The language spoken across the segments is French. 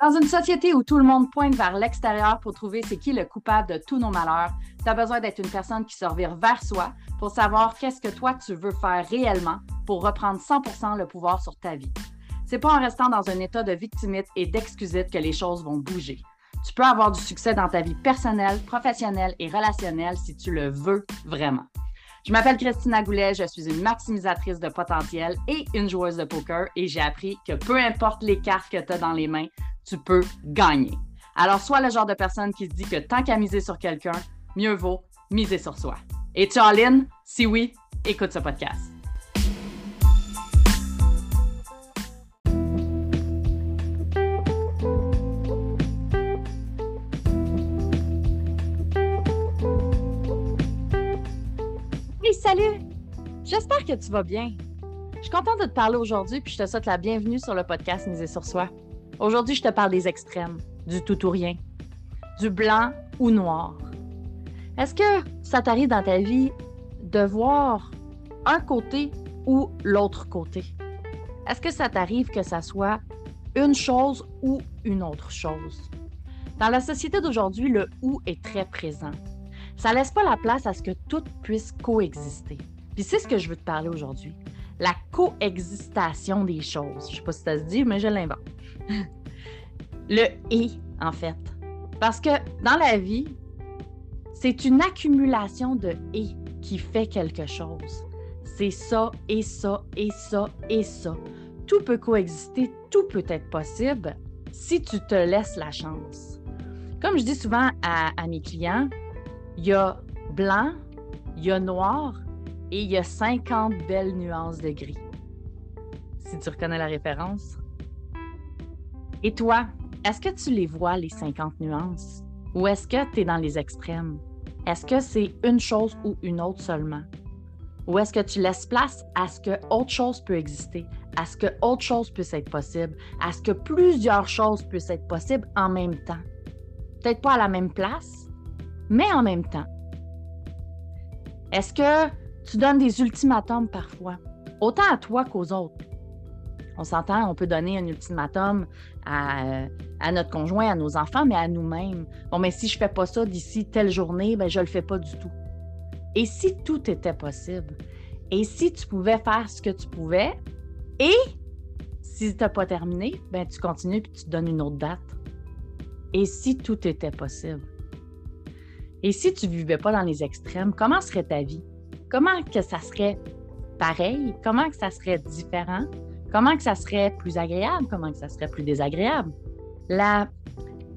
Dans une société où tout le monde pointe vers l'extérieur pour trouver c'est qui le coupable de tous nos malheurs, tu as besoin d'être une personne qui se revire vers soi pour savoir qu'est-ce que toi tu veux faire réellement pour reprendre 100% le pouvoir sur ta vie. C'est pas en restant dans un état de victimite et d'excusite que les choses vont bouger. Tu peux avoir du succès dans ta vie personnelle, professionnelle et relationnelle si tu le veux vraiment. Je m'appelle Christina Goulet, je suis une maximisatrice de potentiel et une joueuse de poker et j'ai appris que peu importe les cartes que tu as dans les mains, tu peux gagner. Alors, sois le genre de personne qui se dit que tant qu'à miser sur quelqu'un, mieux vaut miser sur soi. Et tu en ligne? Si oui, écoute ce podcast. Salut! J'espère que tu vas bien. Je suis contente de te parler aujourd'hui puis je te souhaite la bienvenue sur le podcast Miser sur soi. Aujourd'hui, je te parle des extrêmes, du tout ou rien, du blanc ou noir. Est-ce que ça t'arrive dans ta vie de voir un côté ou l'autre côté? Est-ce que ça t'arrive que ça soit une chose ou une autre chose? Dans la société d'aujourd'hui, le ou est très présent. Ça laisse pas la place à ce que tout puisse coexister. Puis c'est ce que je veux te parler aujourd'hui. La coexistation des choses. Je sais pas si ça se dit, mais je l'invente. le et, en fait. Parce que dans la vie, c'est une accumulation de et qui fait quelque chose. C'est ça et ça et ça et ça. Tout peut coexister, tout peut être possible si tu te laisses la chance. Comme je dis souvent à, à mes clients, il y a blanc, il y a noir et il y a 50 belles nuances de gris. Si tu reconnais la référence. Et toi, est-ce que tu les vois, les 50 nuances? Ou est-ce que tu es dans les extrêmes? Est-ce que c'est une chose ou une autre seulement? Ou est-ce que tu laisses place à ce que autre chose peut exister, à ce que autre chose puisse être possible, à ce que plusieurs choses puissent être possibles en même temps? Peut-être pas à la même place, mais en même temps. Est-ce que tu donnes des ultimatums parfois, autant à toi qu'aux autres? On s'entend, on peut donner un ultimatum à, notre conjoint, à nos enfants, mais à nous-mêmes. Bon, mais si je ne fais pas ça d'ici telle journée, ben, je ne le fais pas du tout. Et si tout était possible? Et si tu pouvais faire ce que tu pouvais? Et si tu n'as pas terminé, ben, tu continues et tu donnes une autre date. Et si tout était possible? Et si tu ne vivais pas dans les extrêmes, comment serait ta vie? Comment que ça serait pareil? Comment que ça serait différent? Comment que ça serait plus agréable? Comment que ça serait plus désagréable? La,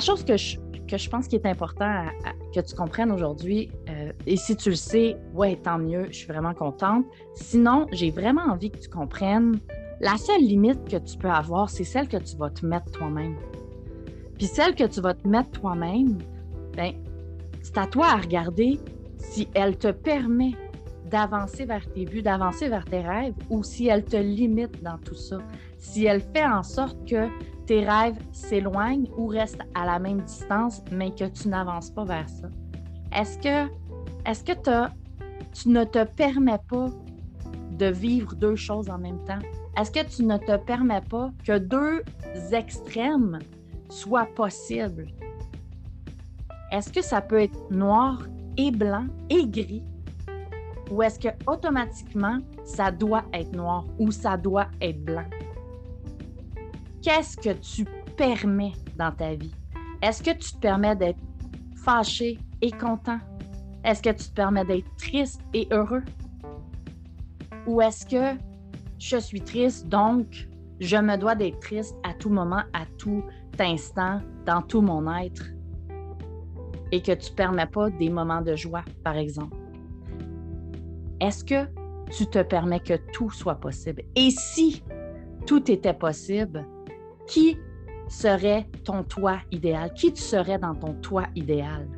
chose que je, que je pense qui est important que tu comprennes aujourd'hui, euh, et si tu le sais, ouais, tant mieux, je suis vraiment contente. Sinon, j'ai vraiment envie que tu comprennes la seule limite que tu peux avoir, c'est celle que tu vas te mettre toi-même. Puis celle que tu vas te mettre toi-même, ben, c'est à toi à regarder si elle te permet d'avancer vers tes buts, d'avancer vers tes rêves, ou si elle te limite dans tout ça, si elle fait en sorte que tes rêves s'éloignent ou restent à la même distance, mais que tu n'avances pas vers ça. Est-ce que, est-ce que tu ne te permets pas de vivre deux choses en même temps? Est-ce que tu ne te permets pas que deux extrêmes soient possibles? Est-ce que ça peut être noir et blanc et gris? Ou est-ce que automatiquement ça doit être noir ou ça doit être blanc? Qu'est-ce que tu permets dans ta vie? Est-ce que tu te permets d'être fâché et content? Est-ce que tu te permets d'être triste et heureux? Ou est-ce que je suis triste, donc je me dois d'être triste à tout moment, à tout instant, dans tout mon être? Et que tu ne permets pas des moments de joie, par exemple? est-ce que tu te permets que tout soit possible? Et si tout était possible, qui serait ton toi idéal? Qui tu serais dans ton toi idéal?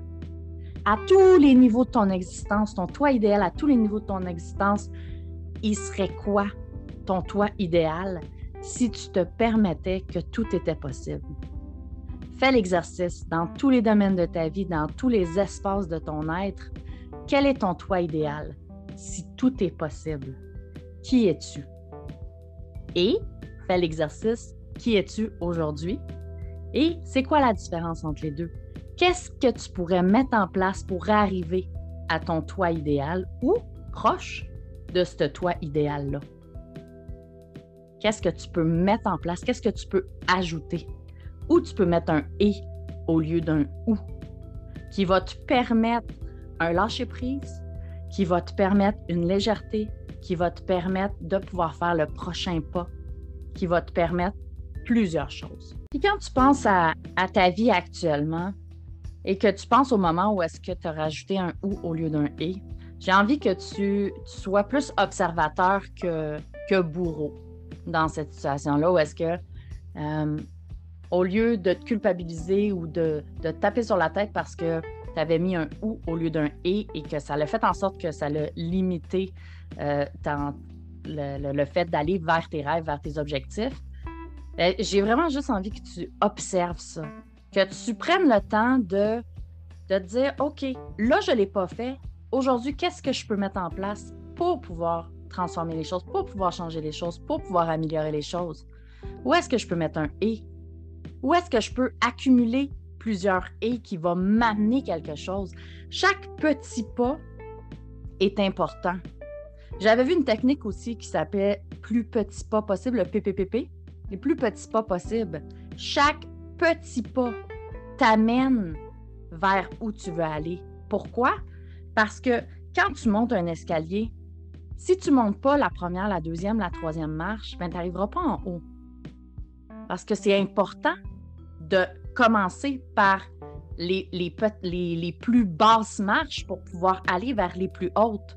À tous les niveaux de ton existence, ton toi idéal, à tous les niveaux de ton existence, il serait quoi ton toi idéal si tu te permettais que tout était possible? Fais l'exercice dans tous les domaines de ta vie, dans tous les espaces de ton être. Quel est ton toi idéal? si tout est possible, qui es-tu? Et fais l'exercice, qui es-tu aujourd'hui? Et c'est quoi la différence entre les deux? Qu'est-ce que tu pourrais mettre en place pour arriver à ton toi idéal ou proche de ce toi idéal-là? Qu'est-ce que tu peux mettre en place? Qu'est-ce que tu peux ajouter? Ou tu peux mettre un et au lieu d'un ou qui va te permettre un lâcher-prise, qui va te permettre une légèreté, qui va te permettre de pouvoir faire le prochain pas, qui va te permettre plusieurs choses. Puis quand tu penses à, ta vie actuellement et que tu penses au moment où est-ce que tu as rajouté un ou au lieu d'un et, j'ai envie que tu, sois plus observateur que, que bourreau dans cette situation-là, où est-ce que euh, au lieu de te culpabiliser ou de, te taper sur la tête parce que tu avais mis un ou au lieu d'un et et que ça l'a fait en sorte que ça l'a limité euh, dans le, fait d'aller vers tes rêves, vers tes objectifs, ben, j'ai vraiment juste envie que tu observes ça, que tu prennes le temps de, de te dire, OK, là, je ne l'ai pas fait. Aujourd'hui, qu'est-ce que je peux mettre en place pour pouvoir transformer les choses, pour pouvoir changer les choses, pour pouvoir améliorer les choses? Où est-ce que je peux mettre un et? Où est-ce que je peux accumuler plusieurs et qui va m'amener quelque chose? Chaque petit pas est important. J'avais vu une technique aussi qui s'appelait plus petit pas possible, le PPPP, les plus petits pas possibles. Chaque petit pas t'amène vers où tu veux aller. Pourquoi? Parce que quand tu montes un escalier, si tu ne montes pas la première, la deuxième, la troisième marche, ben, tu n'arriveras pas en haut. Parce que c'est important de commencer par les, les, plus basses marches pour pouvoir aller vers les plus hautes.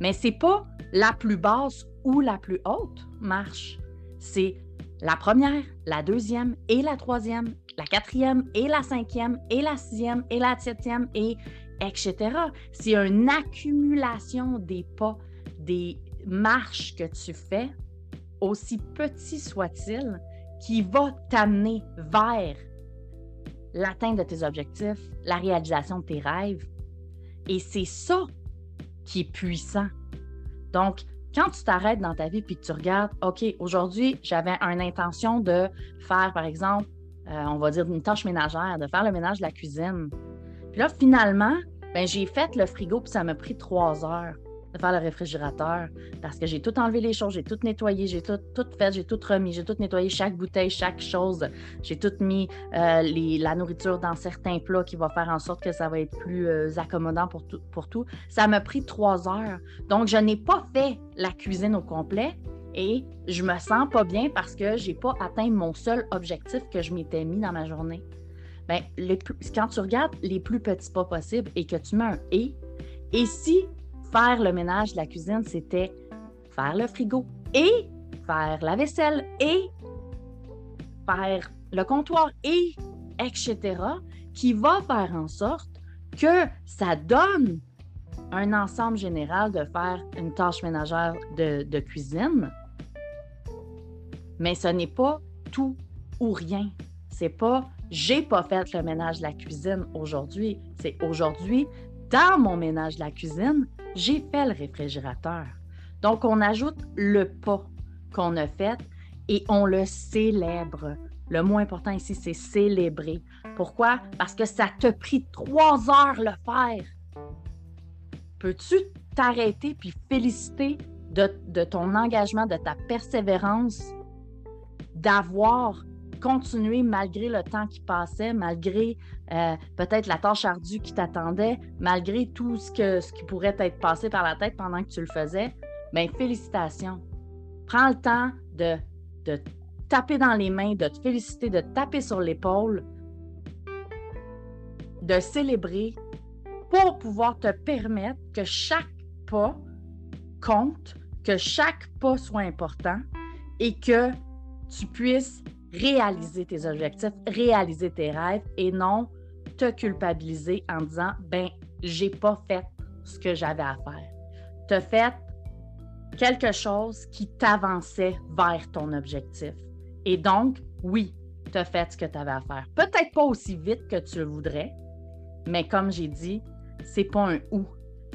Mais ce n'est pas la plus basse ou la plus haute marche. C'est la première, la deuxième et la troisième, la quatrième et la cinquième et la sixième et la septième et etc. C'est une accumulation des pas, des marches que tu fais, aussi petit soit-il, qui va t'amener vers l'atteinte de tes objectifs, la réalisation de tes rêves. Et c'est ça qui est puissant. Donc, quand tu t'arrêtes dans ta vie puis que tu regardes, OK, aujourd'hui, j'avais une intention de faire, par exemple, euh, on va dire une tâche ménagère, de faire le ménage de la cuisine. Puis là, finalement, ben, j'ai fait le frigo puis ça m'a pris trois heures faire le réfrigérateur parce que j'ai tout enlevé les choses, j'ai tout nettoyé, j'ai tout, tout fait, j'ai tout remis, j'ai tout nettoyé chaque bouteille, chaque chose. J'ai tout mis euh, les, la nourriture dans certains plats qui va faire en sorte que ça va être plus euh, accommodant pour tout, pour tout. Ça m'a pris trois heures. Donc, je n'ai pas fait la cuisine au complet et je me sens pas bien parce que j'ai pas atteint mon seul objectif que je m'étais mis dans ma journée. Bien, quand tu regardes les plus petits pas possibles et que tu mets un et, et si faire le ménage de la cuisine, c'était faire le frigo et faire la vaisselle et faire le comptoir et etc., qui va faire en sorte que ça donne un ensemble général de faire une tâche ménagère de, cuisine. Mais ce n'est pas tout ou rien. C'est pas j'ai pas fait le ménage de la cuisine aujourd'hui. C'est aujourd'hui, dans mon ménage de la cuisine, j'ai fait le réfrigérateur. Donc, on ajoute le pas qu'on a fait et on le célèbre. Le moins important ici, c'est célébrer. Pourquoi? Parce que ça t'a pris trois heures le faire. Peux-tu t'arrêter puis féliciter de, ton engagement, de ta persévérance, d'avoir continuer malgré le temps qui passait, malgré euh, peut-être la tâche ardue qui t'attendait, malgré tout ce, qui pourrait être passé par la tête pendant que tu le faisais, bien, félicitations. Prends le temps de, de taper dans les mains, de te féliciter, de taper sur l'épaule, de célébrer pour pouvoir te permettre que chaque pas compte, que chaque pas soit important et que tu puisses réaliser tes objectifs, réaliser tes rêves et non te culpabiliser en disant ben j'ai pas fait ce que j'avais à faire. Tu as fait quelque chose qui t'avançait vers ton objectif. Et donc, oui, tu as fait ce que tu avais à faire. Peut-être pas aussi vite que tu le voudrais, mais comme j'ai dit, c'est pas un ou.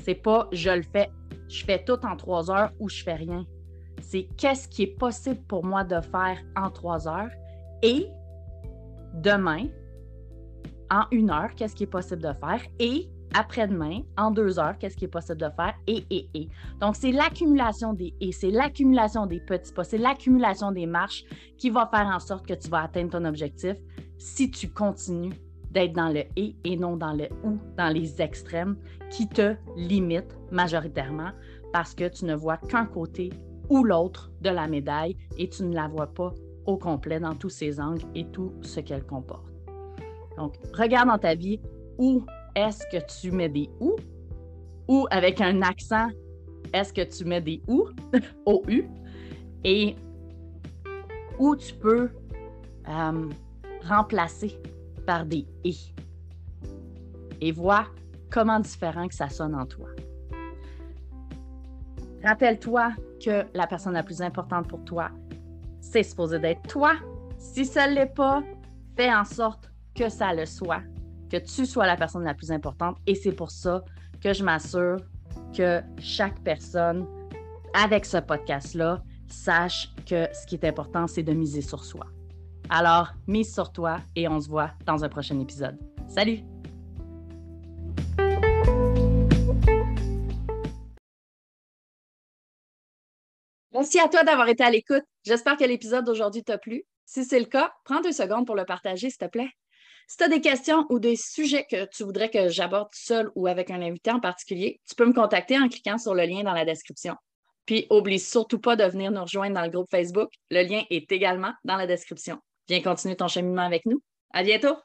C'est pas je le fais, je fais tout en trois heures ou je fais rien. C'est qu'est-ce qui est possible pour moi de faire en trois heures et demain, en une heure, qu'est-ce qui est possible de faire? Et après-demain, en deux heures, qu'est-ce qui est possible de faire? Et, et, et. Donc, c'est l'accumulation des et, c'est l'accumulation des petits pas, c'est l'accumulation des marches qui va faire en sorte que tu vas atteindre ton objectif si tu continues d'être dans le et et non dans le ou, dans les extrêmes qui te limitent majoritairement parce que tu ne vois qu'un côté ou l'autre de la médaille et tu ne la vois pas au complet dans tous ses angles et tout ce qu'elle comporte. Donc, regarde dans ta vie où est-ce que tu mets des ou ou avec un accent, est-ce que tu mets des ou au u et où tu peux euh, remplacer par des et. Et vois comment différent que ça sonne en toi. Rappelle-toi que la personne la plus importante pour toi, c'est supposé d'être toi. Si ça ne l'est pas, fais en sorte que ça le soit, que tu sois la personne la plus importante. Et c'est pour ça que je m'assure que chaque personne, avec ce podcast-là, sache que ce qui est important, c'est de miser sur soi. Alors, mise sur toi et on se voit dans un prochain épisode. Salut! Merci à toi d'avoir été à l'écoute. J'espère que l'épisode d'aujourd'hui t'a plu. Si c'est le cas, prends deux secondes pour le partager, s'il te plaît. Si tu as des questions ou des sujets que tu voudrais que j'aborde seul ou avec un invité en particulier, tu peux me contacter en cliquant sur le lien dans la description. Puis, oublie surtout pas de venir nous rejoindre dans le groupe Facebook. Le lien est également dans la description. Viens continuer ton cheminement avec nous. À bientôt!